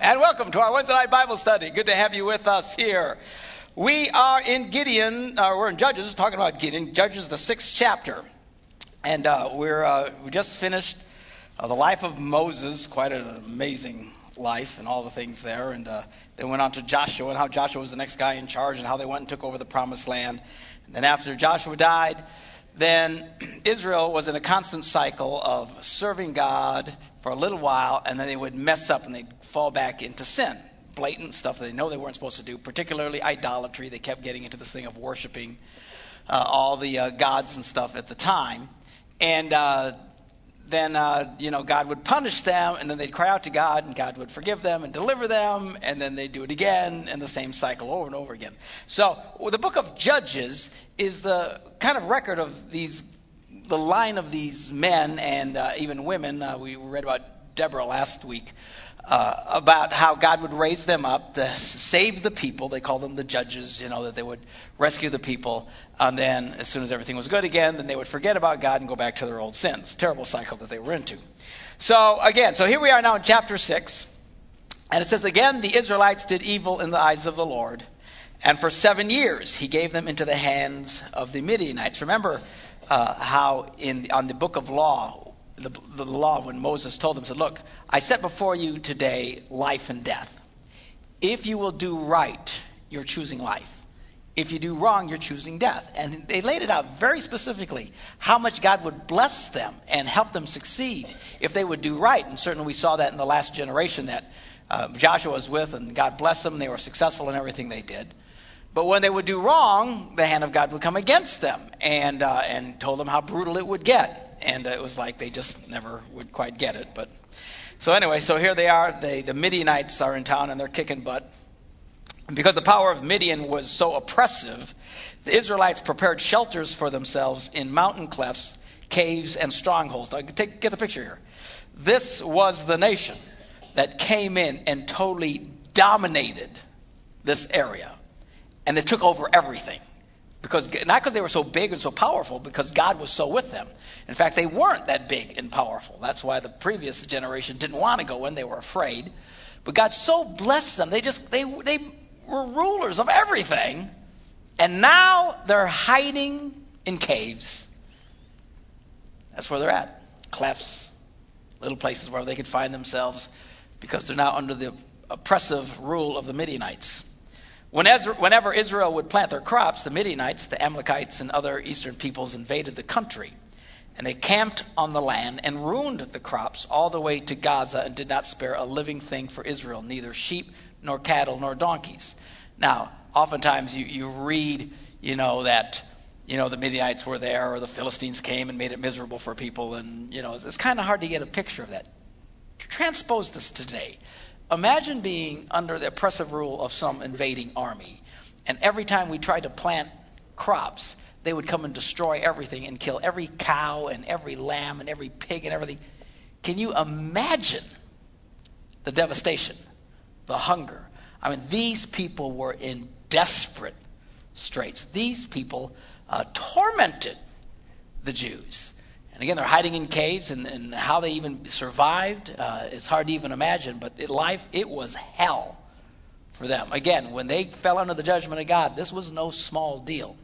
and welcome to our Wednesday night Bible study. Good to have you with us here. We are in Gideon, uh, we're in Judges, talking about Gideon, Judges, the sixth chapter. And uh, we're, uh, we just finished uh, the life of Moses, quite an amazing life and all the things there. And uh, then went on to Joshua and how Joshua was the next guy in charge and how they went and took over the promised land. And then after Joshua died, then Israel was in a constant cycle of serving God for a little while, and then they would mess up and they'd fall back into sin. Blatant stuff that they know they weren't supposed to do, particularly idolatry. They kept getting into this thing of worshiping uh, all the uh, gods and stuff at the time. And uh, then, uh, you know, God would punish them, and then they'd cry out to God, and God would forgive them and deliver them, and then they'd do it again, and the same cycle over and over again. So, the book of Judges is the kind of record of these, the line of these men and uh, even women. Uh, we read about Deborah last week. Uh, about how God would raise them up to save the people. They call them the judges, you know, that they would rescue the people. And then, as soon as everything was good again, then they would forget about God and go back to their old sins. Terrible cycle that they were into. So, again, so here we are now in chapter 6. And it says, Again, the Israelites did evil in the eyes of the Lord. And for seven years, he gave them into the hands of the Midianites. Remember uh, how in on the book of law, the, the law when Moses told them, said, Look, I set before you today life and death. If you will do right, you're choosing life. If you do wrong, you're choosing death. And they laid it out very specifically how much God would bless them and help them succeed if they would do right. And certainly we saw that in the last generation that uh, Joshua was with, and God blessed them. They were successful in everything they did. But when they would do wrong, the hand of God would come against them and, uh, and told them how brutal it would get and it was like they just never would quite get it. But so anyway, so here they are. The Midianites are in town and they're kicking butt. Because the power of Midian was so oppressive, the Israelites prepared shelters for themselves in mountain clefts, caves, and strongholds. Now, take, get the picture here. This was the nation that came in and totally dominated this area, and they took over everything because not because they were so big and so powerful, because God was so with them. In fact, they weren't that big and powerful. That's why the previous generation didn't want to go in; they were afraid. But God so blessed them; they just they they were rulers of everything, and now they're hiding in caves. That's where they're at, clefts, little places where they could find themselves, because they're now under the oppressive rule of the Midianites. Whenever Israel would plant their crops, the Midianites, the Amalekites, and other eastern peoples invaded the country. And they camped on the land and ruined the crops all the way to Gaza and did not spare a living thing for Israel, neither sheep nor cattle nor donkeys. Now, oftentimes you, you read, you know, that, you know, the Midianites were there or the Philistines came and made it miserable for people. And, you know, it's, it's kind of hard to get a picture of that. Transpose this today. Imagine being under the oppressive rule of some invading army, and every time we tried to plant crops, they would come and destroy everything and kill every cow and every lamb and every pig and everything. Can you imagine the devastation, the hunger? I mean, these people were in desperate straits. These people uh, tormented the Jews. And again, they're hiding in caves, and, and how they even survived uh, is hard to even imagine. But it, life, it was hell for them. Again, when they fell under the judgment of God, this was no small deal.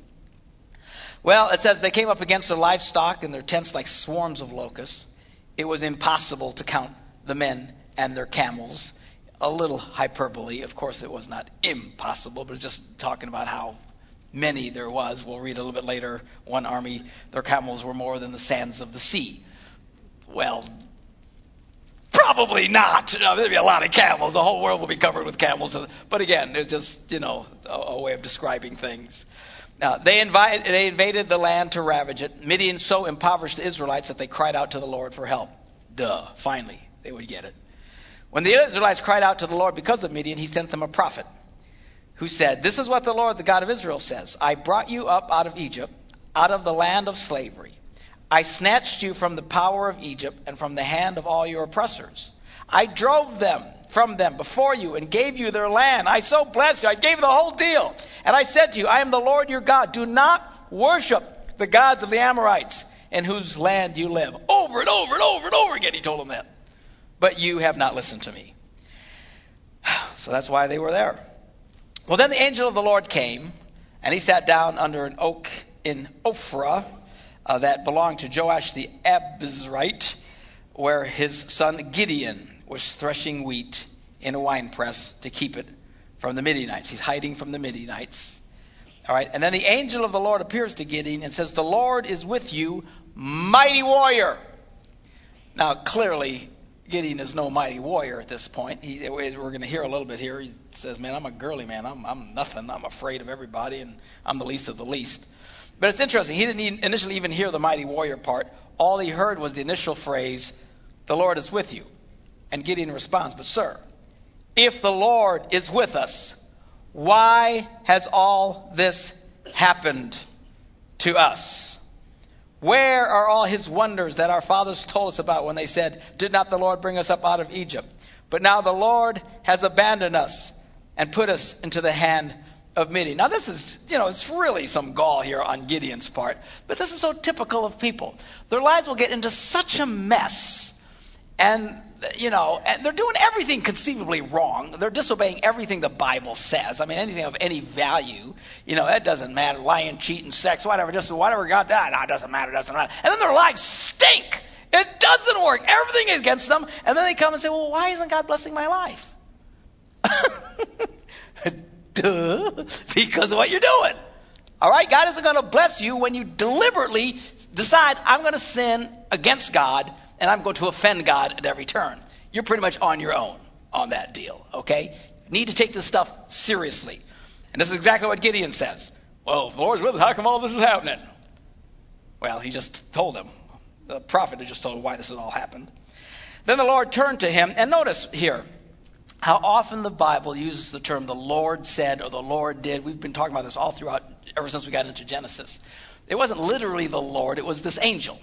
Well, it says they came up against their livestock and their tents like swarms of locusts. It was impossible to count the men and their camels. A little hyperbole. Of course, it was not impossible, but it's just talking about how many there was. We'll read a little bit later. One army, their camels were more than the sands of the sea. Well, probably not. there'd be a lot of camels. The whole world will be covered with camels. But again, it's just, you know, a, a way of describing things. Now, they, invite, they invaded the land to ravage it. Midian so impoverished the Israelites that they cried out to the Lord for help. Duh, finally, they would get it. When the Israelites cried out to the Lord because of Midian, he sent them a prophet who said, This is what the Lord, the God of Israel, says I brought you up out of Egypt, out of the land of slavery. I snatched you from the power of Egypt and from the hand of all your oppressors. I drove them from them before you and gave you their land. I so blessed you. I gave you the whole deal. And I said to you, I am the Lord your God. Do not worship the gods of the Amorites in whose land you live. Over and over and over and over again, he told them that. But you have not listened to me. So that's why they were there. Well, then the angel of the Lord came, and he sat down under an oak in Ophrah uh, that belonged to Joash the Abiezrite, where his son Gideon was threshing wheat in a winepress to keep it from the Midianites. He's hiding from the Midianites. All right, and then the angel of the Lord appears to Gideon and says, The Lord is with you, mighty warrior. Now, clearly, Gideon is no mighty warrior at this point. He, we're going to hear a little bit here. He says, Man, I'm a girly man. I'm, I'm nothing. I'm afraid of everybody, and I'm the least of the least. But it's interesting. He didn't initially even hear the mighty warrior part. All he heard was the initial phrase, The Lord is with you. And Gideon responds, But, sir, if the Lord is with us, why has all this happened to us? Where are all his wonders that our fathers told us about when they said, Did not the Lord bring us up out of Egypt? But now the Lord has abandoned us and put us into the hand of Midian. Now, this is, you know, it's really some gall here on Gideon's part, but this is so typical of people. Their lives will get into such a mess, and, you know, and they're doing everything conceivably wrong. They're disobeying everything the Bible says. I mean, anything of any value, you know, that doesn't matter. Lying, cheating, sex, whatever, just whatever got that, ah, no, it doesn't matter, it doesn't matter. And then their lives stink. It doesn't work. Everything is against them. And then they come and say, well, why isn't God blessing my life? Duh, because of what you're doing. All right? God isn't going to bless you when you deliberately decide, I'm going to sin against God and I'm going to offend God at every turn. You're pretty much on your own on that deal, okay? Need to take this stuff seriously. And this is exactly what Gideon says. Well, if the Lord's with us, how come all this is happening? Well, he just told him. The prophet had just told him why this has all happened. Then the Lord turned to him, and notice here, how often the Bible uses the term the Lord said or the Lord did. We've been talking about this all throughout, ever since we got into Genesis. It wasn't literally the Lord, it was this angel.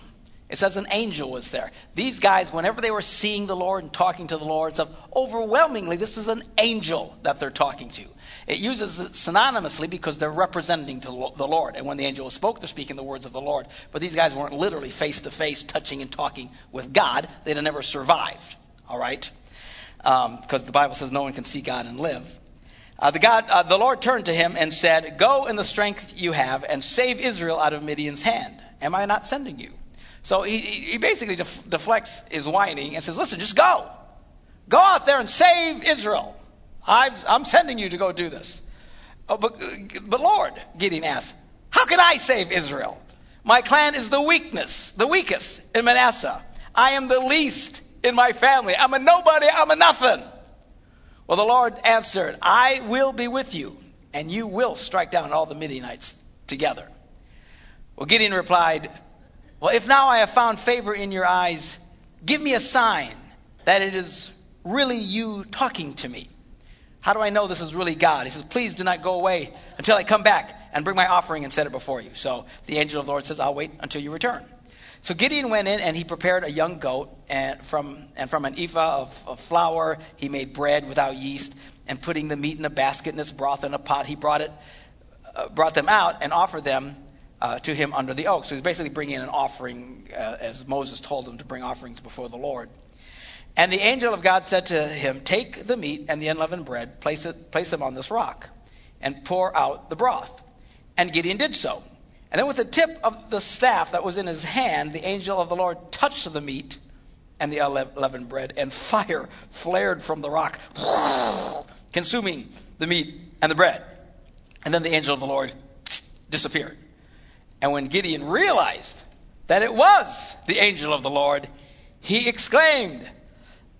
It says an angel was there. These guys, whenever they were seeing the Lord and talking to the Lord stuff, overwhelmingly, this is an angel that they're talking to. It uses it synonymously because they're representing to the Lord. And when the angel spoke, they're speaking the words of the Lord. But these guys weren't literally face to face touching and talking with God. They'd have never survived. All right? because um, the Bible says no one can see God and live. Uh, the, God, uh, the Lord turned to him and said, Go in the strength you have and save Israel out of Midian's hand. Am I not sending you? So he, he basically def- deflects his whining and says, Listen, just go. Go out there and save Israel. i am sending you to go do this. Oh, but, but Lord, Gideon asked, How can I save Israel? My clan is the weakness, the weakest in Manasseh. I am the least in my family. I'm a nobody. I'm a nothing. Well, the Lord answered, I will be with you, and you will strike down all the Midianites together. Well, Gideon replied, Well, if now I have found favor in your eyes, give me a sign that it is really you talking to me. How do I know this is really God? He says, Please do not go away until I come back and bring my offering and set it before you. So the angel of the Lord says, I'll wait until you return. So Gideon went in and he prepared a young goat, and from, and from an ephah of, of flour he made bread without yeast, and putting the meat in a basket and its broth in a pot, he brought it, uh, brought them out and offered them uh, to him under the oak. So he's basically bringing an offering, uh, as Moses told him to bring offerings before the Lord. And the angel of God said to him, Take the meat and the unleavened bread, place, it, place them on this rock, and pour out the broth. And Gideon did so. And then with the tip of the staff that was in his hand, the angel of the Lord touched the meat and the unleavened bread, and fire flared from the rock, consuming the meat and the bread. And then the angel of the Lord disappeared. And when Gideon realized that it was the angel of the Lord, he exclaimed,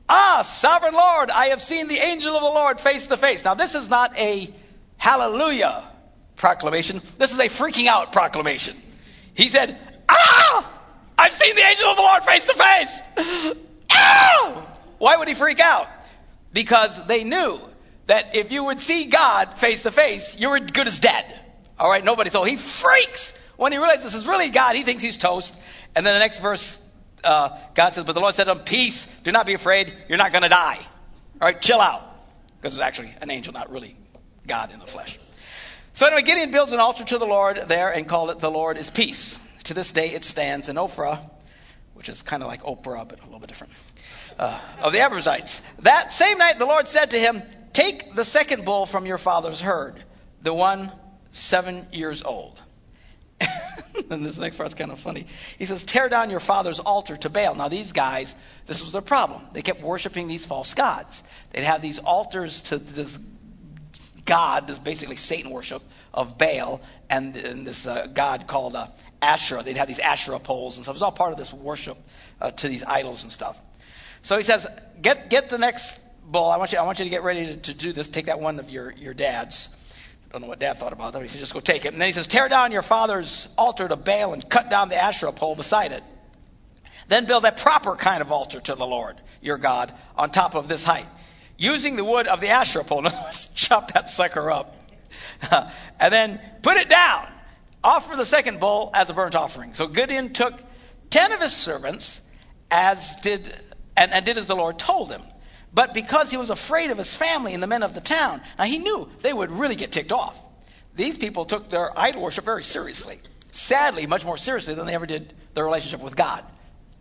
Ah, sovereign Lord, I have seen the angel of the Lord face to face. Now, this is not a hallelujah proclamation. This is a freaking out proclamation. He said, Ah! I've seen the angel of the Lord face to face. Ah! Why would he freak out? Because they knew that if you would see God face to face, you were good as dead. All right, nobody. So he freaks when he realizes this is really God. He thinks he's toast. And then the next verse, uh, God says, "But the Lord said to him, Peace, do not be afraid. You're not going to die. All right, chill out." Because it's actually an angel, not really God in the flesh. So anyway, Gideon builds an altar to the Lord there and called it "The Lord is Peace." To this day, it stands in Ophrah, which is kind of like Oprah but a little bit different, uh, of the Abiezrites. That same night, the Lord said to him, Take the second bull from your father's herd, the one seven years old. and this next part's kind of funny. He says, Tear down your father's altar to Baal. Now, these guys, this was their problem. They kept worshiping these false gods. They'd have these altars to this god, this basically Satan worship of Baal, and, and this uh, god called uh, Asherah. They'd have these Asherah poles and stuff. It was all part of this worship uh, to these idols and stuff. So he says, Get, get the next bull. I want you, I want you to get ready to, to do this. Take that one of your, your dad's. Don't know what dad thought about that. He said, just go take it. And then he says, tear down your father's altar to Baal and cut down the Asherah pole beside it. Then build a proper kind of altar to the Lord, your God, on top of this height. Using the wood of the Asherah pole. Chop that sucker up. and then put it down. Offer the second bull as a burnt offering. So Gideon took ten of his servants, as did and, and did as the Lord told him. But because he was afraid of his family and the men of the town, now he knew they would really get ticked off. These people took their idol worship very seriously. Sadly, much more seriously than they ever did their relationship with God.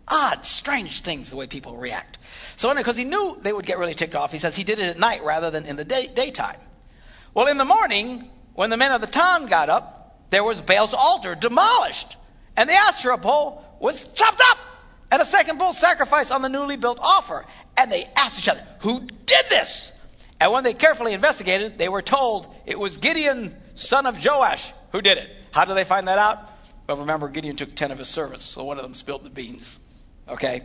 Odd, strange things the way people react. So, anyway, because he knew they would get really ticked off, he says he did it at night rather than in the day, daytime. Well, in the morning, when the men of the town got up, there was Baal's altar demolished, and the Asherah pole was chopped up and a second bull sacrifice on the newly built offer. And they asked each other, Who did this? And when they carefully investigated, they were told it was Gideon, son of Joash, who did it. How did they find that out? Well, remember, Gideon took ten of his servants, so one of them spilled the beans. Okay?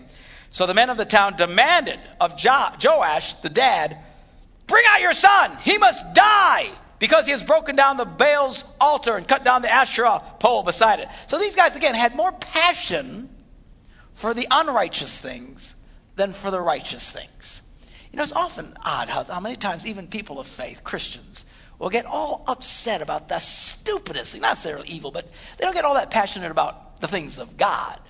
So the men of the town demanded of jo- Joash, the dad, Bring out your son! He must die! Because he has broken down the Baal's altar and cut down the Asherah pole beside it. So these guys, again, had more passion for the unrighteous things than for the righteous things. You know, it's often odd how, how many times even people of faith, Christians, will get all upset about the stupidest thing, not necessarily evil, but they don't get all that passionate about the things of God,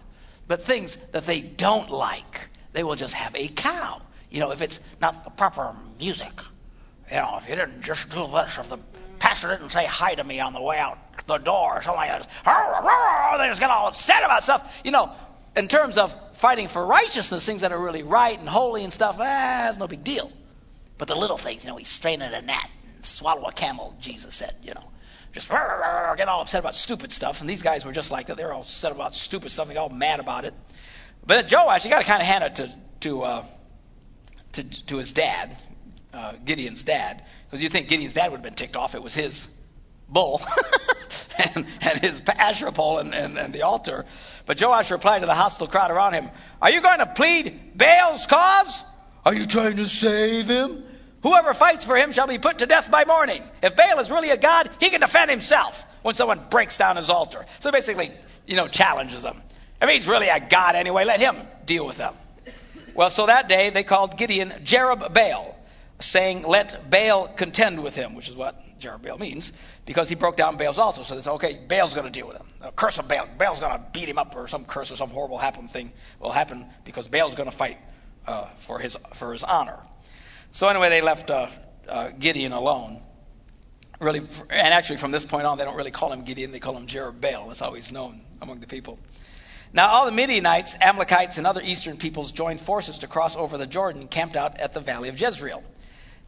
but things that they don't like. They will just have a cow. You know, if it's not the proper music, you know, if you didn't just do this, if the pastor didn't say hi to me on the way out the door or something like that, they just get all upset about stuff. You know, in terms of fighting for righteousness, things that are really right and holy and stuff, ah, it's no big deal. But the little things, you know, he's straining a gnat and swallow a camel, Jesus said, you know. Just get all upset about stupid stuff. And these guys were just like that. They were all upset about stupid stuff. They got all mad about it. But Joash, you got to kind of hand it to to, uh, to to his dad, uh, Gideon's dad, because you think Gideon's dad would have been ticked off. It was his bull and, and his Asherah pole and, and, and the altar. But Joash replied to the hostile crowd around him, Are you going to plead Baal's cause? Are you trying to save him? Whoever fights for him shall be put to death by morning. If Baal is really a god, he can defend himself when someone breaks down his altar. So basically, you know, challenges them. If he's really a god anyway, let him deal with them. Well, so that day they called Gideon Jerubbaal, saying, Let Baal contend with him, which is what Jerubbaal means, because he broke down Baal's altar. So they said, okay, Baal's going to deal with him. A curse of Baal. Baal's going to beat him up, or some curse or some horrible happen thing will happen because Baal's going to fight uh, for his for his honor. So anyway, they left uh, uh, Gideon alone. Really, and actually from this point on, they don't really call him Gideon; they call him Jerubbaal. That's how he's known among the people. Now, all the Midianites, Amalekites, and other eastern peoples joined forces to cross over the Jordan and camped out at the valley of Jezreel.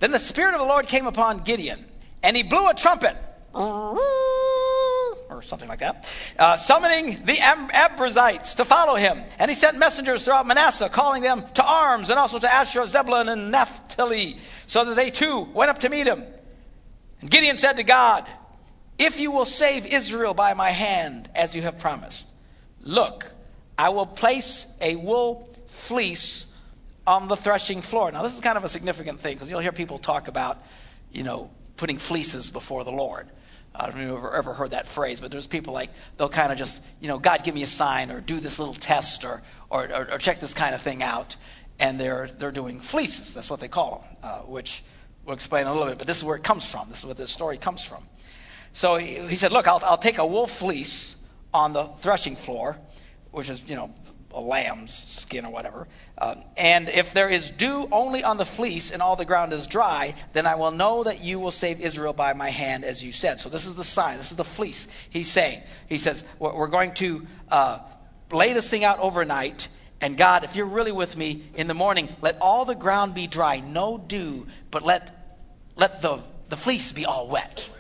Then the Spirit of the Lord came upon Gideon, and he blew a trumpet, or something like that, uh, summoning the Abiezrites to follow him. And he sent messengers throughout Manasseh, calling them to arms, and also to Asher, Zebulun, and Naphtali, so that they too went up to meet him. And Gideon said to God, If you will save Israel by my hand, as you have promised, look, I will place a wool fleece on the threshing floor. Now, this is kind of a significant thing because you'll hear people talk about, you know, putting fleeces before the Lord. I don't know if you've ever, ever heard that phrase, but there's people like they'll kind of just, you know, God give me a sign or do this little test or or, or, or check this kind of thing out, and they're they're doing fleeces. That's what they call them, uh, which we'll explain a little bit. But this is where it comes from. This is where this story comes from. So he, he said, look, I'll, I'll take a wool fleece on the threshing floor, which is you know a lamb's skin or whatever. Uh, and if there is dew only on the fleece and all the ground is dry, then I will know that you will save Israel by my hand, as you said. So this is the sign. This is the fleece. He's saying. He says we're going to uh, lay this thing out overnight. And God, if you're really with me in the morning, let all the ground be dry, no dew, but let let the, the fleece be all wet.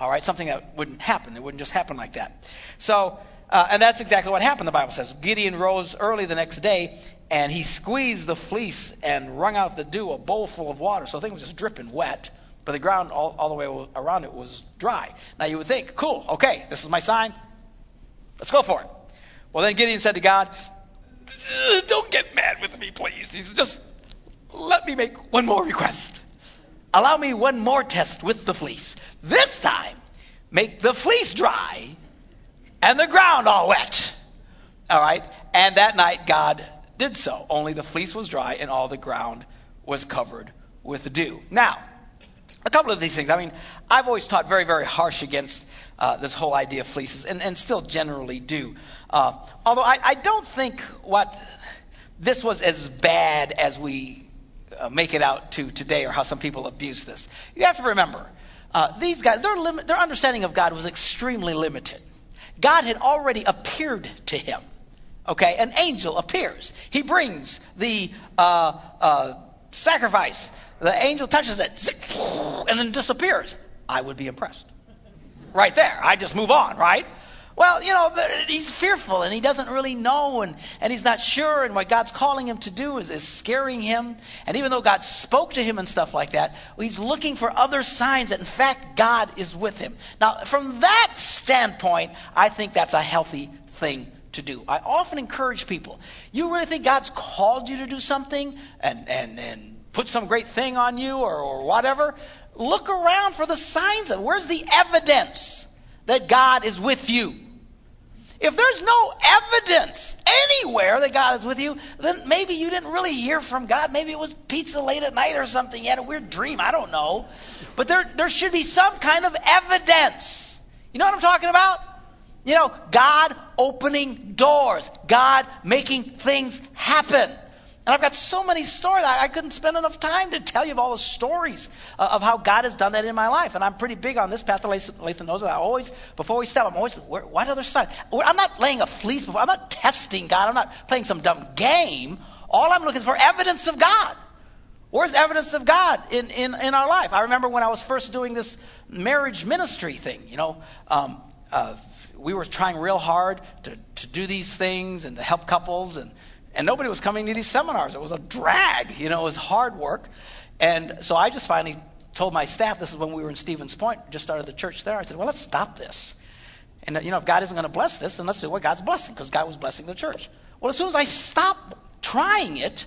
All right, something that wouldn't happen. It wouldn't just happen like that. So, uh, and that's exactly what happened, the Bible says. Gideon rose early the next day, and he squeezed the fleece and wrung out the dew, a bowl full of water. So the thing was just dripping wet, but the ground all, all the way around it was dry. Now you would think, cool, okay, this is my sign. Let's go for it. Well, then Gideon said to God, Don't get mad with me, please. Just let me make one more request. Allow me one more test with the fleece. This time, make the fleece dry and the ground all wet. All right? And that night, God did so. Only the fleece was dry and all the ground was covered with dew. Now, a couple of these things. I mean, I've always taught very, very harsh against uh, this whole idea of fleeces, and, and still generally do. Uh, although I, I, don't think what this was as bad as we uh, make it out to today, or how some people abuse this. You have to remember, uh, these guys, their, lim- their understanding of God was extremely limited. God had already appeared to him. Okay, an angel appears. He brings the uh, uh, sacrifice. The angel touches it, and then disappears. I would be impressed. Right there. I just move on, right? Well, you know, he's fearful and he doesn't really know and, and he's not sure, and what God's calling him to do is, is scaring him. And even though God spoke to him and stuff like that, he's looking for other signs that, in fact, God is with him. Now, from that standpoint, I think that's a healthy thing to do. I often encourage people you really think God's called you to do something and, and, and put some great thing on you or, or whatever? Look around for the signs of where's the evidence that God is with you? If there's no evidence anywhere that God is with you, then maybe you didn't really hear from God. Maybe it was pizza late at night or something. You had a weird dream. I don't know. But there, there should be some kind of evidence. You know what I'm talking about? You know, God opening doors, God making things happen. And I've got so many stories. I, I, couldn't spend enough time to tell you of all the stories uh, of how God has done that in my life. And I'm pretty big on this. Pastor Lathan knows that. I always, before we step, I'm always, what other side? I'm not laying a fleece before. I'm not testing God. I'm not playing some dumb game. All I'm looking for evidence of God. Where's evidence of God in, in, in our life? I remember when I was first doing this marriage ministry thing, you know, um, uh, we were trying real hard to, to do these things and to help couples and and nobody was coming to these seminars. It was a drag, you know, it was hard work. And so I just finally told my staff, this is when we were in Stevens Point, just started the church there. I said, well, let's stop this. And, you know, if God isn't going to bless this, then let's do what God's blessing, because God was blessing the church. Well, as soon as I stopped trying it,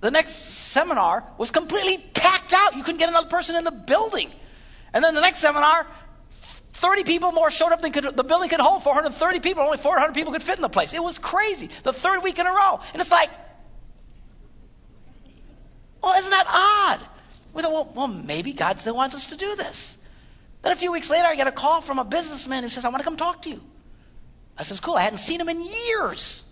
the next seminar was completely packed out. You couldn't get another person in the building. And then the next seminar, 30 people more showed up than could, the building could hold 430 people. Only 400 people could fit in the place. It was crazy. The third week in a row. And it's like, well, isn't that odd? We thought, well, well, maybe God still wants us to do this. Then a few weeks later, I get a call from a businessman who says, I want to come talk to you. I says, cool. I hadn't seen him in years.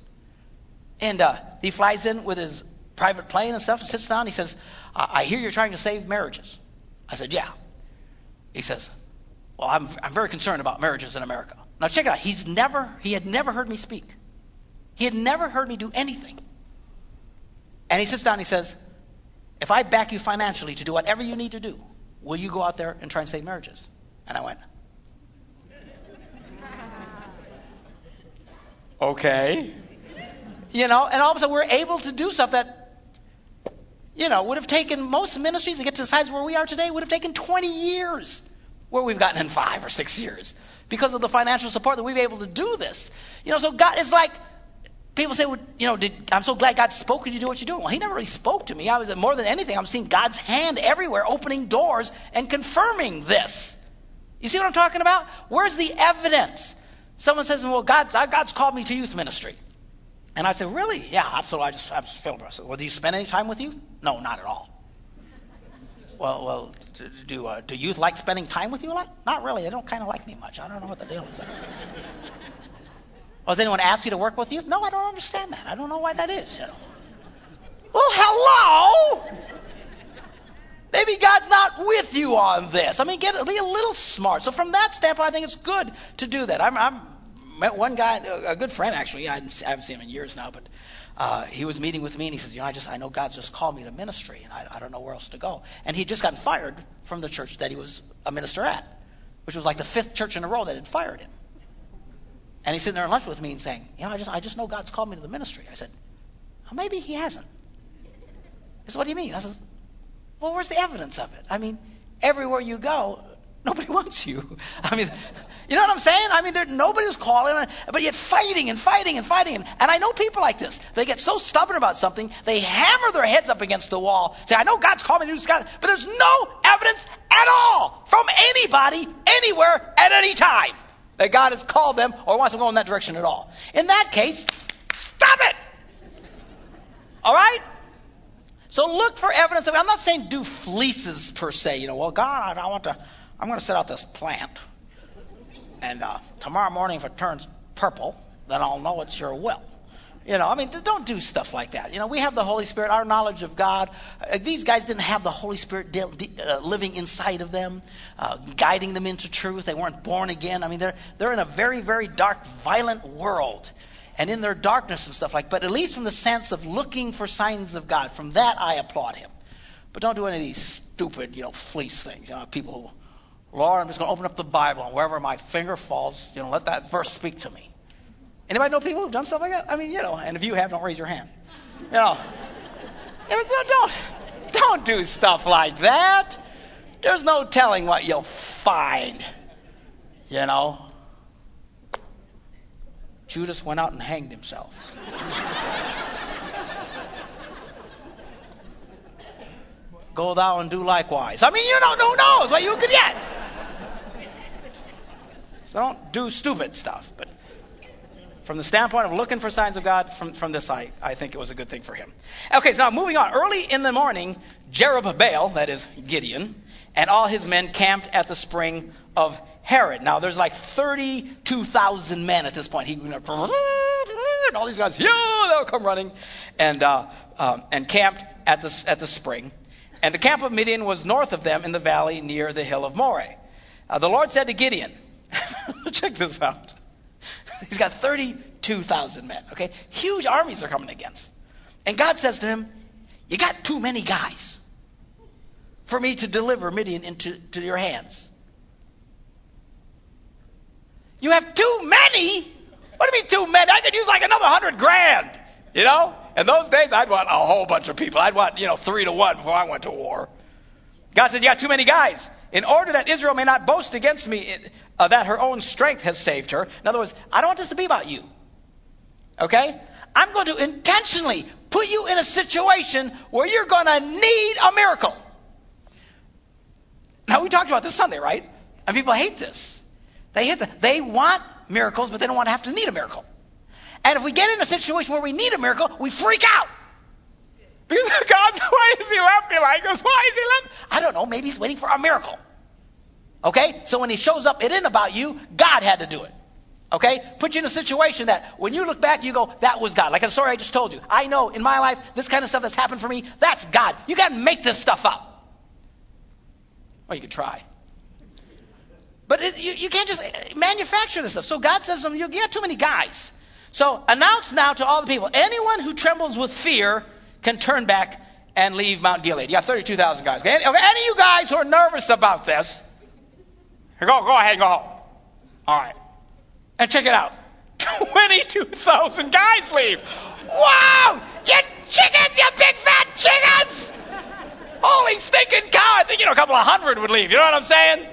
And uh, he flies in with his private plane and stuff and sits down. He says, I hear you're trying to save marriages. I said, yeah. He says, well, I'm, I'm very concerned about marriages in America. Now check it out. He's never, he had never heard me speak. He had never heard me do anything. And he sits down and he says, if I back you financially to do whatever you need to do, will you go out there and try and save marriages? And I went, okay. You know, and all of a sudden we're able to do stuff that, you know, would have taken most ministries to get to the size where we are today, would have taken 20 years where we've gotten in five or six years because of the financial support that we've been able to do this. You know, so God, it's like people say, well, you know, did, I'm so glad God spoke to you to do what you're doing. Well, He never really spoke to me. I was more than anything, I'm seeing God's hand everywhere, opening doors and confirming this. You see what I'm talking about? Where's the evidence? Someone says, well, God's, uh, God's called me to youth ministry. And I said, really? Yeah, absolutely. I just, I just feel I said, well, do you spend any time with youth? No, not at all. Well, well, do uh, do youth like spending time with you a lot? Not really. They don't kind of like me much. I don't know what the deal is. well, has anyone asked you to work with youth? No, I don't understand that. I don't know why that is. You know. Well, hello. Maybe God's not with you on this. I mean, get be a little smart. So from that standpoint, I think it's good to do that. I'm, I'm met one guy, a good friend actually. I haven't seen him in years now, but uh, he was meeting with me and he says, you know, I just I know God's just called me to ministry and I, I don't know where else to go. And he'd just gotten fired from the church that he was a minister at, which was like the fifth church in a row that had fired him. And he's sitting there at lunch with me and saying, you know, I just I just know God's called me to the ministry. I said, well, maybe he hasn't. He said, what do you mean? I said, well, where's the evidence of it? I mean, everywhere you go, nobody wants you. I mean, you know what I'm saying? I mean, there, nobody was calling, but yet fighting and fighting and fighting. And, and I know people like this. They get so stubborn about something, they hammer their heads up against the wall, say, I know God's called me to do God, but there's no evidence at all from anybody, anywhere, at any time that God has called them or wants them to go in that direction at all. In that case, stop it! All right? So look for evidence. Of, I'm not saying do fleeces per se. You know, well, God, I want to, I'm going to set out this plant and uh, tomorrow morning, if it turns purple, then I'll know it's your will. You know, I mean, don't do stuff like that. You know, we have the Holy Spirit, our knowledge of God. Uh, these guys didn't have the Holy Spirit de- de- uh, living inside of them, uh, guiding them into truth. They weren't born again. I mean, they're they're in a very, very dark, violent world, and in their darkness and stuff like. But at least from the sense of looking for signs of God, from that I applaud him. But don't do any of these stupid, you know, fleece things. You know, people who Lord, I'm just going to open up the Bible, and wherever my finger falls, you know, let that verse speak to me. Anybody know people who've done stuff like that? I mean, you know, and if you have, don't raise your hand. You know, don't don't do stuff like that. There's no telling what you'll find. You know. Judas went out and hanged himself. Go thou and do likewise. I mean, you don't who knows what you could get. So don't do stupid stuff. But from the standpoint of looking for signs of God, from, from this, I, I think it was a good thing for him. Okay, so now moving on. Early in the morning, Jerubbaal, that is Gideon, and all his men camped at the spring of Harod. Now, there's like 32,000 men at this point. He, and all these guys, yeah, they'll come running, and, uh, um, and camped at the, at the spring. And the camp of Midian was north of them in the valley near the hill of Moreh. Uh, the Lord said to Gideon, Check this out. He's got 32,000 men, okay? Huge armies are coming against. And God says to him, You got too many guys for me to deliver Midian into to your hands. You have too many? What do you mean too many? I could use like another hundred grand, you know? In those days, I'd want a whole bunch of people. I'd want, you know, three to one before I went to war. God said, You got too many guys in order that Israel may not boast against me uh, that her own strength has saved her. In other words, I don't want this to be about you. Okay? I'm going to intentionally put you in a situation where you're going to need a miracle. Now, we talked about this Sunday, right? And people hate this. They hate the, They want miracles, but they don't want to have to need a miracle. And if we get in a situation where we need a miracle, we freak out. Because God's, why is he left me like this? Why is he left? I don't know. Maybe he's waiting for a miracle. Okay? So when he shows up, it isn't about you. God had to do it. Okay? Put you in a situation that when you look back, you go, that was God. Like the story I just told you. I know in my life, this kind of stuff that's happened for me, that's God. You got to make this stuff up. Or you could try. But it, you, you, can't just eh, manufacture this stuff. So God says to them, you got too many guys. So announce now to all the people anyone who trembles with fear can turn back and leave Mount Gilead. You got 32,000 guys. Okay? Any of you guys who are nervous about this, go, go ahead and go home. All right. And check it out 22,000 guys leave. Wow! You chickens, you big fat chickens! Holy stinking cow! I think, you know, a couple of hundred would leave. You know what I'm saying?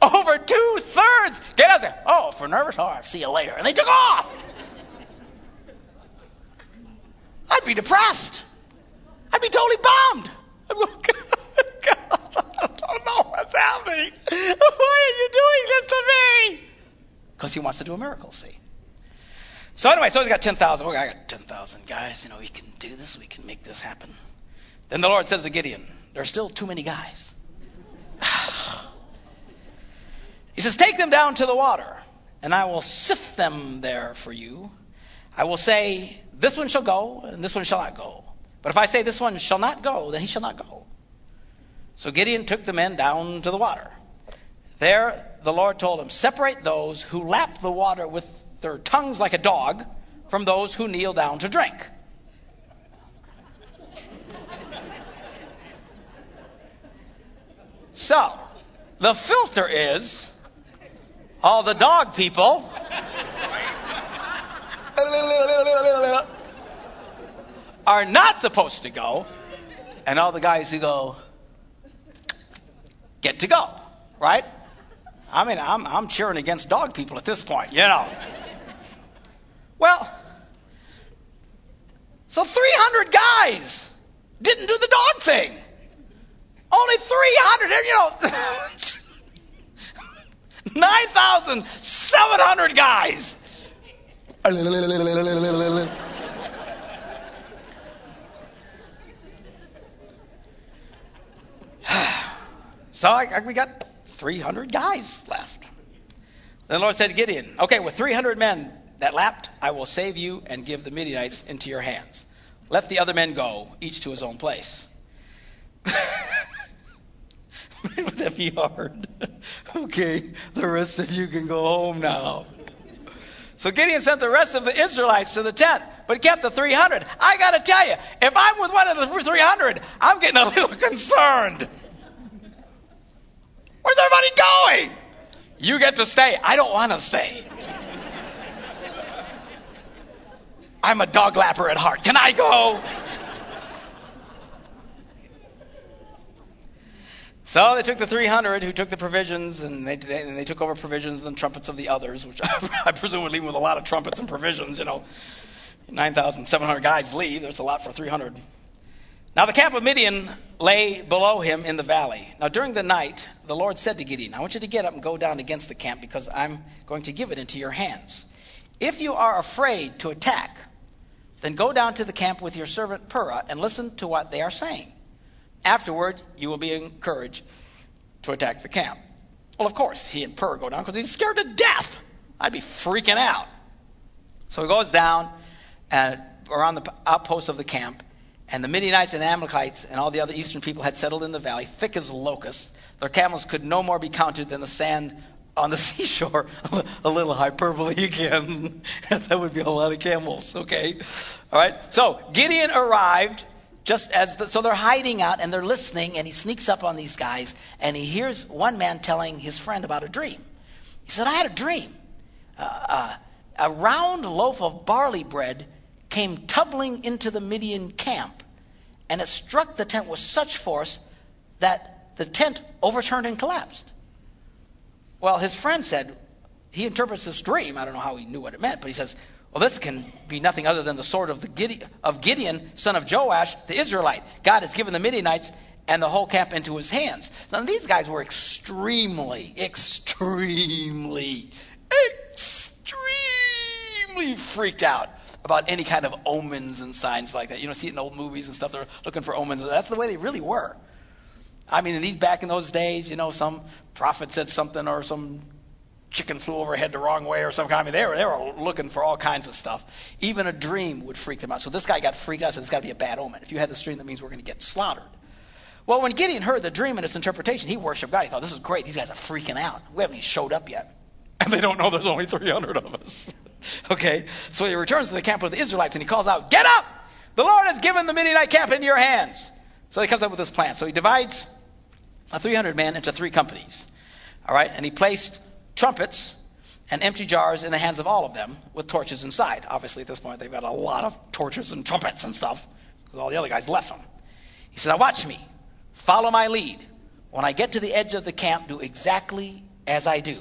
Over two thirds. Get out there. Oh, for nervous? Oh, All right, see you later. And they took off. I'd be depressed. I'd be totally bummed. I'd go, oh, God, oh, God, I don't know what's happening. Why are you doing this to me? Because he wants to do a miracle, see. So anyway, so he's got 10,000. Okay, I got 10,000 guys. You know, we can do this. We can make this happen. Then the Lord says to Gideon, there are still too many guys. he says, take them down to the water, and I will sift them there for you. I will say, this one shall go, and this one shall not go. But if I say this one shall not go, then he shall not go. So Gideon took the men down to the water. There the Lord told him, Separate those who lap the water with their tongues like a dog from those who kneel down to drink. So, the filter is all the dog people are not supposed to go, and all the guys who go get to go, right? I mean, I'm, I'm cheering against dog people at this point, you know. Well, so 300 guys didn't do the dog thing. Only 300, you know, 9,700 guys. so I, I, we got 300 guys left. Then the Lord said to Gideon, Okay, with 300 men that lapped, I will save you and give the Midianites into your hands. Let the other men go, each to his own place. Would that be hard? okay, the rest of you can go home now. So Gideon sent the rest of the Israelites to the tent, but kept the 300. I got to tell you, if I'm with one of the 300, I'm getting a little concerned. Where's everybody going? You get to stay. I don't want to stay. I'm a dog lapper at heart. Can I go? So they took the 300 who took the provisions, and they, they, and they took over provisions and trumpets of the others, which I, I presume would leave with a lot of trumpets and provisions. You know, 9,700 guys leave. There's a lot for 300. Now the camp of Midian lay below him in the valley. Now during the night, the Lord said to Gideon, I want you to get up and go down against the camp because I'm going to give it into your hands. If you are afraid to attack, then go down to the camp with your servant Purah and listen to what they are saying. Afterward, you will be encouraged to attack the camp. Well, of course, he and Purah go down because he's scared to death. I'd be freaking out. So he goes down and around the outposts of the camp, and the Midianites and Amalekites and all the other eastern people had settled in the valley, thick as locusts. Their camels could no more be counted than the sand on the seashore. a little hyperbole again. that would be a lot of camels, okay? All right. So Gideon arrived just as the, so they're hiding out and they're listening, and he sneaks up on these guys and he hears one man telling his friend about a dream. He said, "I had a dream. Uh, uh, a round loaf of barley bread came tumbling into the Midian camp, and it struck the tent with such force that the tent overturned and collapsed." Well, his friend said, he interprets this dream. I don't know how he knew what it meant, but he says, well, this can be nothing other than the sword of, the Gideon, of Gideon, son of Joash, the Israelite. God has given the Midianites and the whole camp into his hands. Now, these guys were extremely, extremely, extremely freaked out about any kind of omens and signs like that. You know, see it in old movies and stuff. They're looking for omens. That's the way they really were. I mean, in these back in those days, you know, some prophet said something or some chicken flew overhead the wrong way or some kind. I mean, they were, they were looking for all kinds of stuff. Even a dream would freak them out. So this guy got freaked out. Said it's got to be a bad omen. If you had this dream, that means we're going to get slaughtered. Well, when Gideon heard the dream and its interpretation, he worshiped God. He thought, this is great. These guys are freaking out. We haven't even showed up yet. And they don't know there's only 300 of us. okay? So he returns to the camp of the Israelites and he calls out, Get up! The Lord has given the Midianite camp into your hands. So he comes up with this plan. So he divides a 300 men into three companies. All right? And he placed trumpets and empty jars in the hands of all of them with torches inside. Obviously, at this point, they've got a lot of torches and trumpets and stuff because all the other guys left them. He said, Now watch me. Follow my lead. When I get to the edge of the camp, do exactly as I do.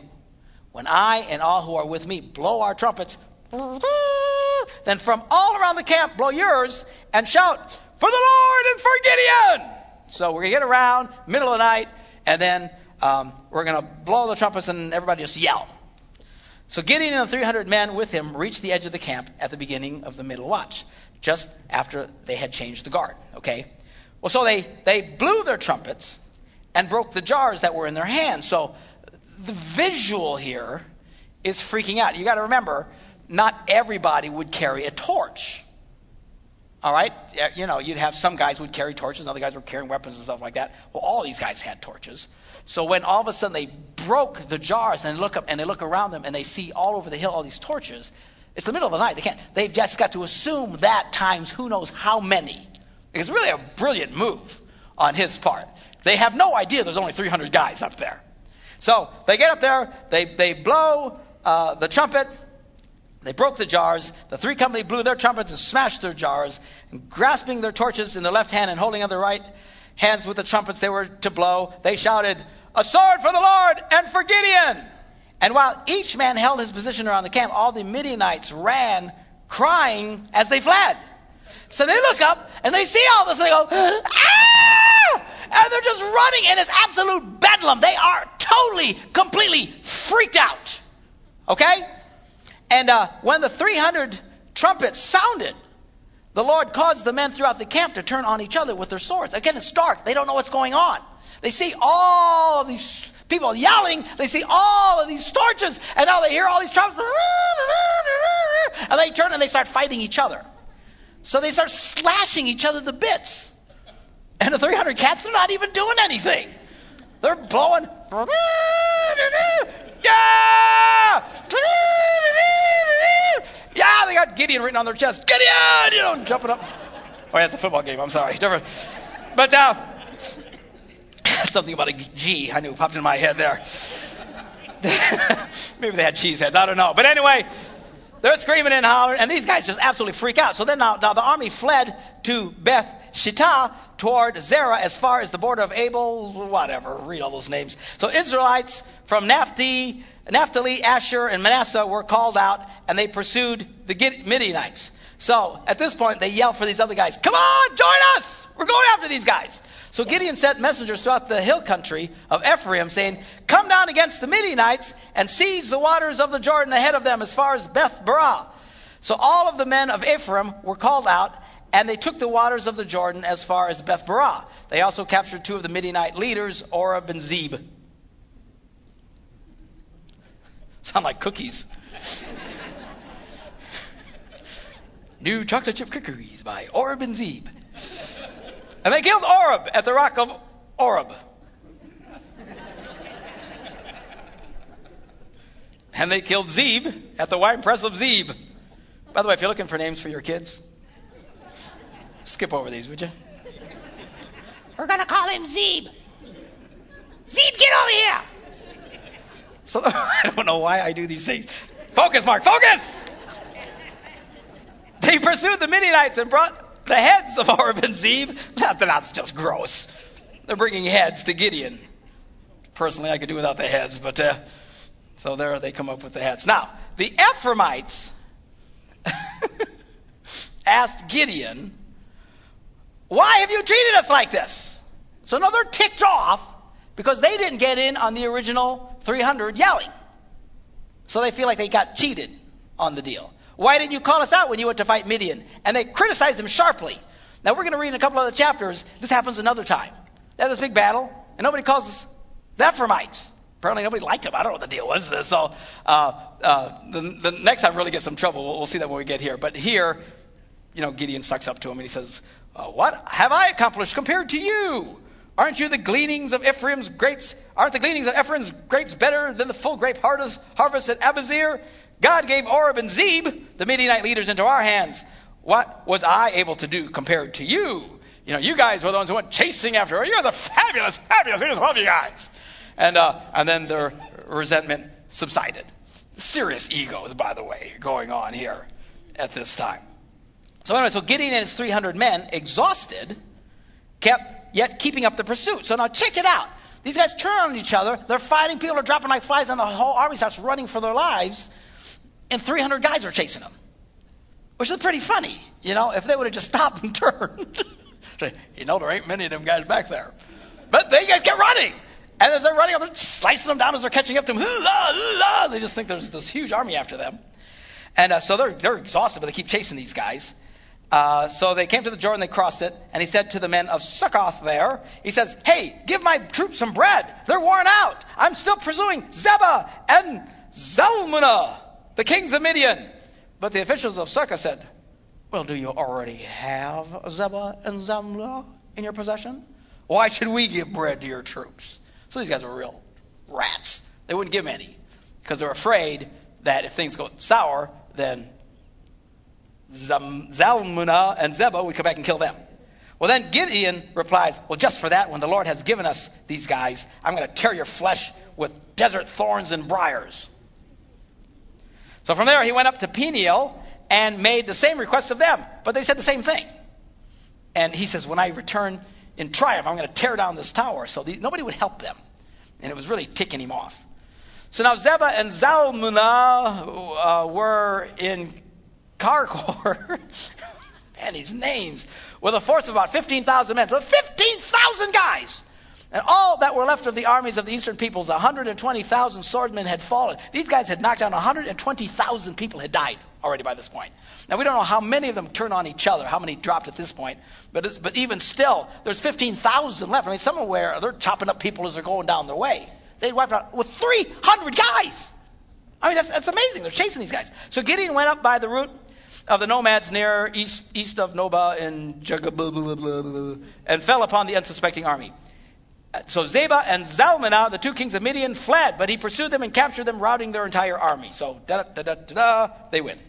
When I and all who are with me blow our trumpets, then from all around the camp, blow yours and shout, For the Lord and for Gideon! So we're going to get around, middle of the night, and then um, we're going to blow the trumpets and everybody just yell. So Gideon and the 300 men with him reached the edge of the camp at the beginning of the middle watch, just after they had changed the guard. Okay? Well, so they, they blew their trumpets and broke the jars that were in their hands. So the visual here is freaking out. You got to remember, not everybody would carry a torch. All right, you know, you'd have some guys would carry torches, other guys were carrying weapons and stuff like that. Well, all these guys had torches. So when all of a sudden they broke the jars and they look up and they look around them and they see all over the hill all these torches, it's the middle of the night. They can't. They've just got to assume that times who knows how many. It's really a brilliant move on his part. They have no idea there's only 300 guys up there. So they get up there, they, they blow uh, the trumpet, they broke the jars. The three company blew their trumpets and smashed their jars. And grasping their torches in their left hand and holding on their right hands with the trumpets they were to blow, they shouted, A sword for the Lord and for Gideon! And while each man held his position around the camp, all the Midianites ran, crying as they fled. So they look up and they see all this and they go, ah! And they're just running and it's absolute bedlam. They are totally, completely freaked out. Okay? And uh, when the 300 trumpets sounded, the Lord caused the men throughout the camp to turn on each other with their swords. Again, it's dark. They don't know what's going on. They see all of these people yelling. They see all of these torches. And now they hear all these trumpets. And they turn and they start fighting each other. So they start slashing each other to bits. And the 300 cats, they're not even doing anything. They're blowing. Yeah! Yeah, they got Gideon written on their chest. Gideon! You know, jumping up. Oh, yeah, it's a football game. I'm sorry. Different. But uh, something about a G I knew popped in my head there. Maybe they had cheese heads. I don't know. But anyway, they're screaming and hollering, and these guys just absolutely freak out. So then now, now the army fled to Beth Shittah toward Zerah as far as the border of Abel, whatever, read all those names. So Israelites from Naphtali, Naphtali, Asher, and Manasseh were called out, and they pursued the Midianites. So at this point, they yell for these other guys, Come on, join us! We're going after these guys. So Gideon sent messengers throughout the hill country of Ephraim, saying, Come down against the Midianites and seize the waters of the Jordan ahead of them as far as Beth Barah. So all of the men of Ephraim were called out, and they took the waters of the Jordan as far as Beth Barah. They also captured two of the Midianite leaders, Oreb and Zeb. Sound like cookies. New chocolate chip cookies by Oreb and Zeb. And they killed Oreb at the rock of Oreb. and they killed Zeb at the winepress of Zeb. By the way, if you're looking for names for your kids, skip over these, would you? We're going to call him Zeb. Zeb, get over here. So I don't know why I do these things. Focus, Mark, focus! They pursued the Midianites and brought the heads of Oreb and Zeb, that, that's just gross. They're bringing heads to Gideon. Personally, I could do without the heads, but uh, so there they come up with the heads. Now, the Ephraimites asked Gideon, Why have you treated us like this? So now they're ticked off because they didn't get in on the original 300 yelling. So they feel like they got cheated on the deal. Why didn't you call us out when you went to fight Midian? And they criticized him sharply. Now we're going to read in a couple other chapters. This happens another time. They had this big battle, and nobody calls us the Ephraimites. Apparently nobody liked him. I don't know what the deal was. So uh, uh, the, the, next time really get some trouble. We'll, we'll, see that when we get here. But here, you know, Gideon sucks up to him and he says, uh, "What have I accomplished compared to you? Aren't you the gleanings of Ephraim's grapes? Aren't the gleanings of Ephraim's grapes better than the full grape harvest, harvest at Abiezer? God gave Oreb and Zeb, the Midianite leaders, into our hands. What was I able to do compared to you? You know, you guys were the ones who went chasing after her. You guys are fabulous, fabulous. We just love you guys. And, uh, and then their resentment subsided. Serious egos, by the way, going on here at this time. So anyway, so Gideon and his 300 men, exhausted, kept yet keeping up the pursuit. So now check it out. These guys turn on each other. They're fighting. People are dropping like flies, and the whole army starts running for their lives and 300 guys are chasing them, which is pretty funny. You know, if they would have just stopped and turned, you know, there ain't many of them guys back there. But they get running. And as they're running, they're slicing them down as they're catching up to them. They just think there's this huge army after them. And uh, so they're, they're exhausted, but they keep chasing these guys. Uh, so they came to the Jordan, they crossed it, and he said to the men of Succoth there, he says, Hey, give my troops some bread. They're worn out. I'm still pursuing Zebah and Zalmunna the kings of Midian. But the officials of Succoth said, Well, do you already have Zebah and Zalmunna in your possession? Why should we give bread to your troops? So these guys were real rats. They wouldn't give any because they're afraid that if things go sour, then Zalmunna and Zebah would come back and kill them. Well, then Gideon replies, Well, just for that, when the Lord has given us these guys, I'm going to tear your flesh with desert thorns and briars. So from there, he went up to Peniel and made the same request of them, but they said the same thing. And he says, When I return in triumph, I'm going to tear down this tower. So the, nobody would help them. And it was really ticking him off. So now Zebah and Zalmunna uh, were in Karkor. Man, these names. With a force of about 15,000 men. So 15,000 guys. And all that were left of the armies of the eastern peoples, 120,000 swordsmen had fallen. These guys had knocked down 120,000 people had died already by this point. Now we don't know how many of them turned on each other, how many dropped at this point, but but even still, there's 15,000 left. I mean, somewhere they're chopping up people as they're going down their way. They wiped out with 300 guys. I mean, that's, that's amazing. They're chasing these guys. So Gideon went up by the route of the nomads near east, east of Jugab, and fell upon the unsuspecting army. So Zebah and Zalmunna, the two kings of Midian, fled, but he pursued them and captured them, routing their entire army. So da da da da da, they win.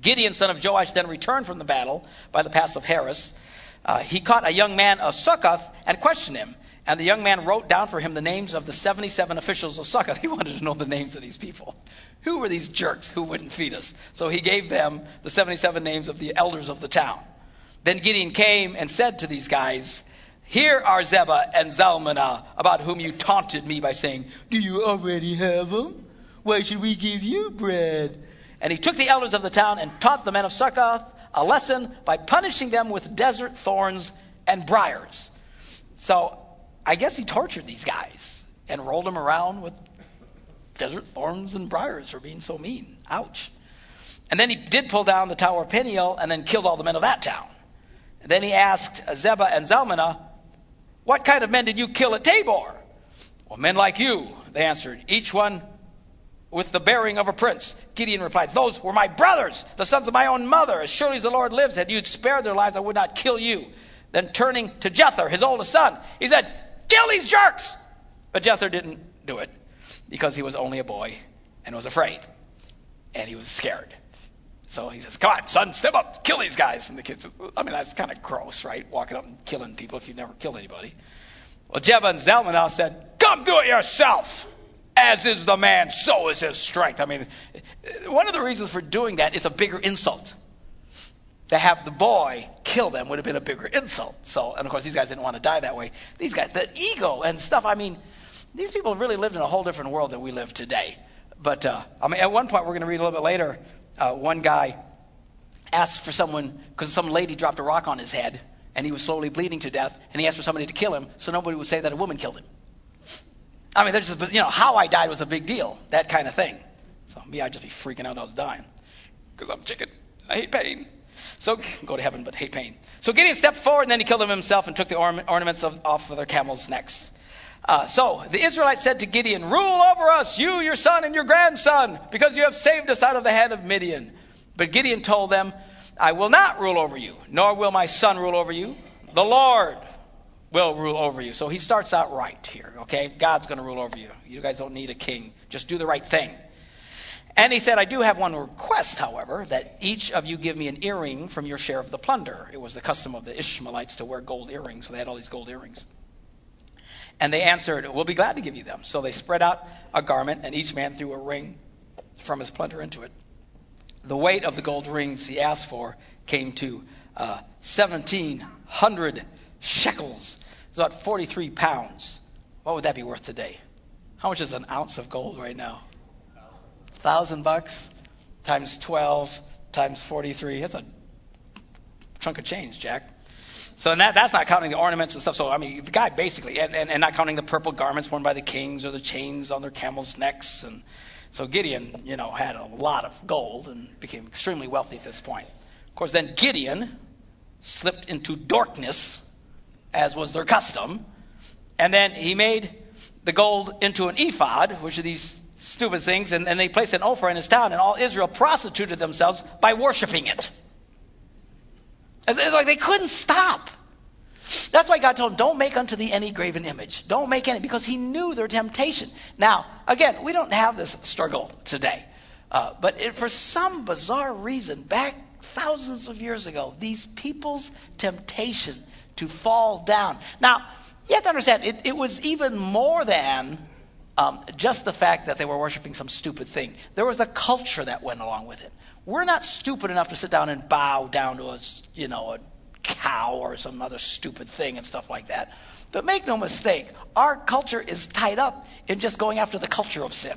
Gideon, son of Joash, then returned from the battle by the pass of Heres. Uh, he caught a young man of Succoth and questioned him. And the young man wrote down for him the names of the 77 officials of Succoth. He wanted to know the names of these people. Who were these jerks who wouldn't feed us? So he gave them the 77 names of the elders of the town. Then Gideon came and said to these guys, Here are Zebah and Zalmunna, about whom you taunted me by saying, Do you already have them? Why should we give you bread? And he took the elders of the town and taught the men of Succoth a lesson by punishing them with desert thorns and briars. So I guess he tortured these guys and rolled them around with desert thorns and briars for being so mean. Ouch. And then he did pull down the tower of Peniel and then killed all the men of that town. And then he asked Zebah and Zalmunna, What kind of men did you kill at Tabor? Well, men like you, they answered, each one with the bearing of a prince. Gideon replied, Those were my brothers, the sons of my own mother. As surely as the Lord lives, had you spared their lives, I would not kill you. Then turning to Jether, his oldest son, he said, Kill these jerks! But Jether didn't do it because he was only a boy and was afraid. And he was scared. So he says, Come on, son, step up, kill these guys. And the kids, I mean, that's kind of gross, right? Walking up and killing people if you've never killed anybody. Well, Zebah and Zalmunna said, Come do it yourself. As is the man, so is his strength. I mean, one of the reasons for doing that is a bigger insult. To have the boy kill them would have been a bigger insult. So, and of course, these guys didn't want to die that way. These guys, the ego and stuff, I mean, these people really lived in a whole different world than we live today. But uh, I mean, at one point, we're going to read a little bit later, uh, one guy asked for someone, because some lady dropped a rock on his head, and he was slowly bleeding to death, and he asked for somebody to kill him, so nobody would say that a woman killed him. I mean, there's just, you know, how I died was a big deal, that kind of thing. So me, I'd just be freaking out I was dying, because I'm chicken. I hate pain. So go to heaven, but hate pain. So Gideon stepped forward, and then he killed them himself and took the ornaments of, off of their camels' necks. Uh, so the Israelites said to Gideon, Rule over us, you, your son, and your grandson, because you have saved us out of the hand of Midian. But Gideon told them, I will not rule over you, nor will my son rule over you. The Lord will rule over you. So he starts out right here, okay? God's going to rule over you. You guys don't need a king. Just do the right thing. And he said, I do have one request, however, that each of you give me an earring from your share of the plunder. It was the custom of the Ishmaelites to wear gold earrings, so they had all these gold earrings. And they answered, We'll be glad to give you them. So they spread out a garment, and each man threw a ring from his plunder into it. The weight of the gold rings he asked for came to uh, 1,700 shekels. It's about 43 pounds. What would that be worth today? How much is an ounce of gold right now? Thousand bucks times 12 times 43. That's a chunk of change, Jack. So that, that's not counting the ornaments and stuff. So, I mean, the guy basically, and, and, and not counting the purple garments worn by the kings or the chains on their camels' necks. And so Gideon, you know, had a lot of gold and became extremely wealthy at this point. Of course, then Gideon slipped into darkness, as was their custom. And then he made the gold into an ephod, which are these stupid things, and, and they placed an Ophrah in his town, and all Israel prostituted themselves by worshiping it. It's, like they couldn't stop. That's why God told them, don't make unto thee any graven image. Don't make any, because he knew their temptation. Now, again, we don't have this struggle today. Uh, but it, for some bizarre reason, back thousands of years ago, these people's temptation to fall down. Now, you have to understand, it, it was even more than um, just the fact that they were worshiping some stupid thing. There was a culture that went along with it. We're not stupid enough to sit down and bow down to a, you know, a cow or some other stupid thing and stuff like that. But make no mistake, our culture is tied up in just going after the culture of sin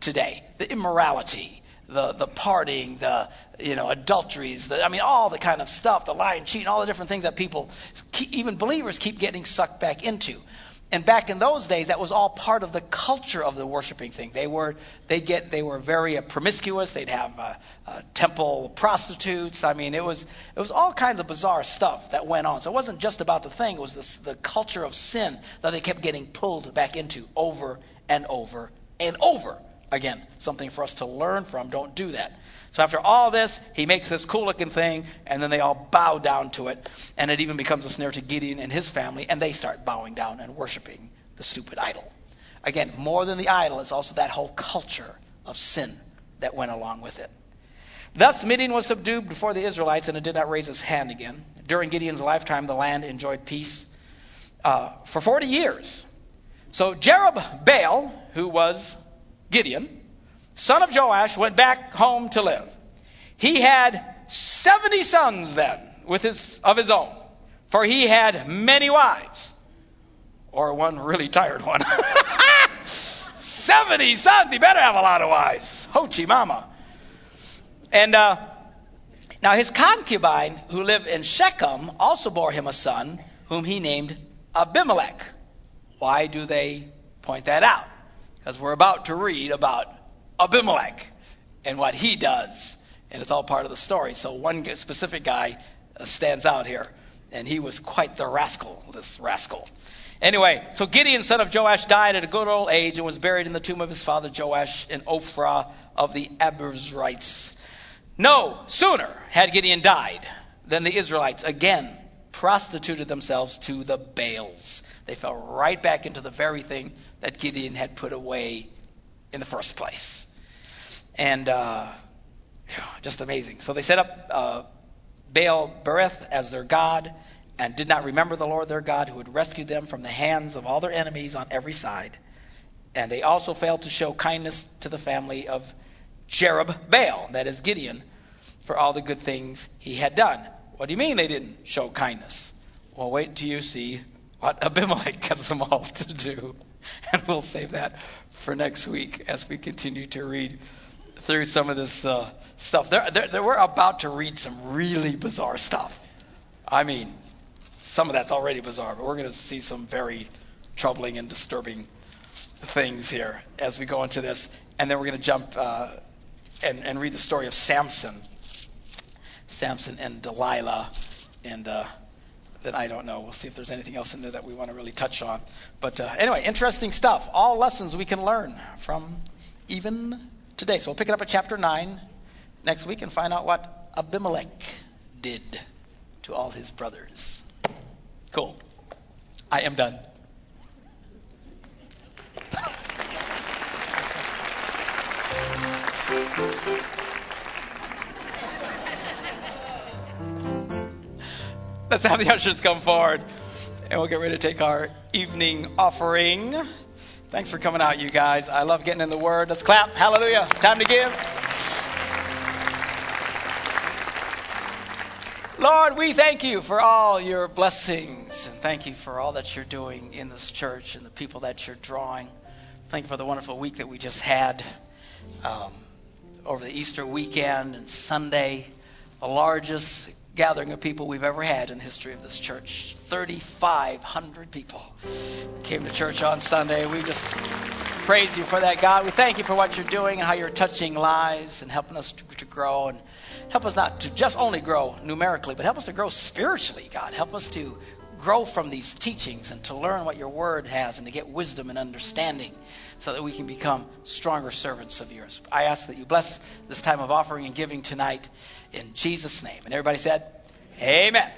today, the immorality, the the partying, the you know adulteries, the I mean all the kind of stuff, the lying, cheating, all the different things that people, even believers, keep getting sucked back into. And back in those days, that was all part of the culture of the worshiping thing. They were they get they were very uh, promiscuous. They'd have uh, uh, temple prostitutes. I mean, it was it was all kinds of bizarre stuff that went on. So it wasn't just about the thing. It was this, the culture of sin that they kept getting pulled back into over and over and over again. Something for us to learn from. Don't do that. So after all this, he makes this cool looking thing, and then they all bow down to it. And it even becomes a snare to Gideon and his family, and they start bowing down and worshiping the stupid idol. Again, more than the idol is also that whole culture of sin that went along with it. Thus, Midian was subdued before the Israelites, and it did not raise its hand again. During Gideon's lifetime, the land enjoyed peace uh, for 40 years. So Jerubbaal, who was Gideon, son of Joash, went back home to live. He had 70 sons then with his, of his own, for he had many wives, or one really tired one. 70 sons, he better have a lot of wives. Ho Chi mama. And uh, now his concubine, who lived in Shechem, also bore him a son, whom he named Abimelech. Why do they point that out? Because we're about to read about Abimelech and what he does. And it's all part of the story. So one specific guy uh, stands out here. And he was quite the rascal, this rascal. Anyway, so Gideon, son of Joash, died at a good old age and was buried in the tomb of his father Joash in Ophrah of the Abiezrites. No sooner had Gideon died than the Israelites again prostituted themselves to the Baals. They fell right back into the very thing that Gideon had put away in the first place and uh, just amazing. So they set up uh, Baal Berith as their god and did not remember the Lord their God who had rescued them from the hands of all their enemies on every side. And they also failed to show kindness to the family of Jerubbaal, that is Gideon, for all the good things he had done. What do you mean they didn't show kindness? Well, wait until you see what Abimelech gets them all to do. And we'll save that for next week as we continue to read through some of this uh, stuff. They're, they're, we're about to read some really bizarre stuff. I mean, some of that's already bizarre, but we're going to see some very troubling and disturbing things here as we go into this. And then we're going to jump uh, and, and read the story of Samson. Samson and Delilah. And uh, then I don't know. We'll see if there's anything else in there that we want to really touch on. But uh, anyway, interesting stuff. All lessons we can learn from even today. So we'll pick it up at chapter 9 next week and find out what Abimelech did to all his brothers. Cool. I am done. Let's have the ushers come forward and we'll get ready to take our evening offering. Thanks for coming out, you guys. I love getting in the Word. Let's clap. Hallelujah. Time to give. Lord, we thank you for all your blessings and thank you for all that you're doing in this church and the people that you're drawing. Thank you for the wonderful week that we just had um, over the Easter weekend and Sunday, the largest gathering of people we've ever had in the history of this church. 3,500 people came to church on Sunday. We just praise you for that, God. We thank you for what you're doing and how you're touching lives and helping us to, to grow and help us not to just only grow numerically, but help us to grow spiritually, God. Help us to grow from these teachings and to learn what your word has and to get wisdom and understanding so that we can become stronger servants of yours. I ask that you bless this time of offering and giving tonight in Jesus' name. And everybody said, Amen.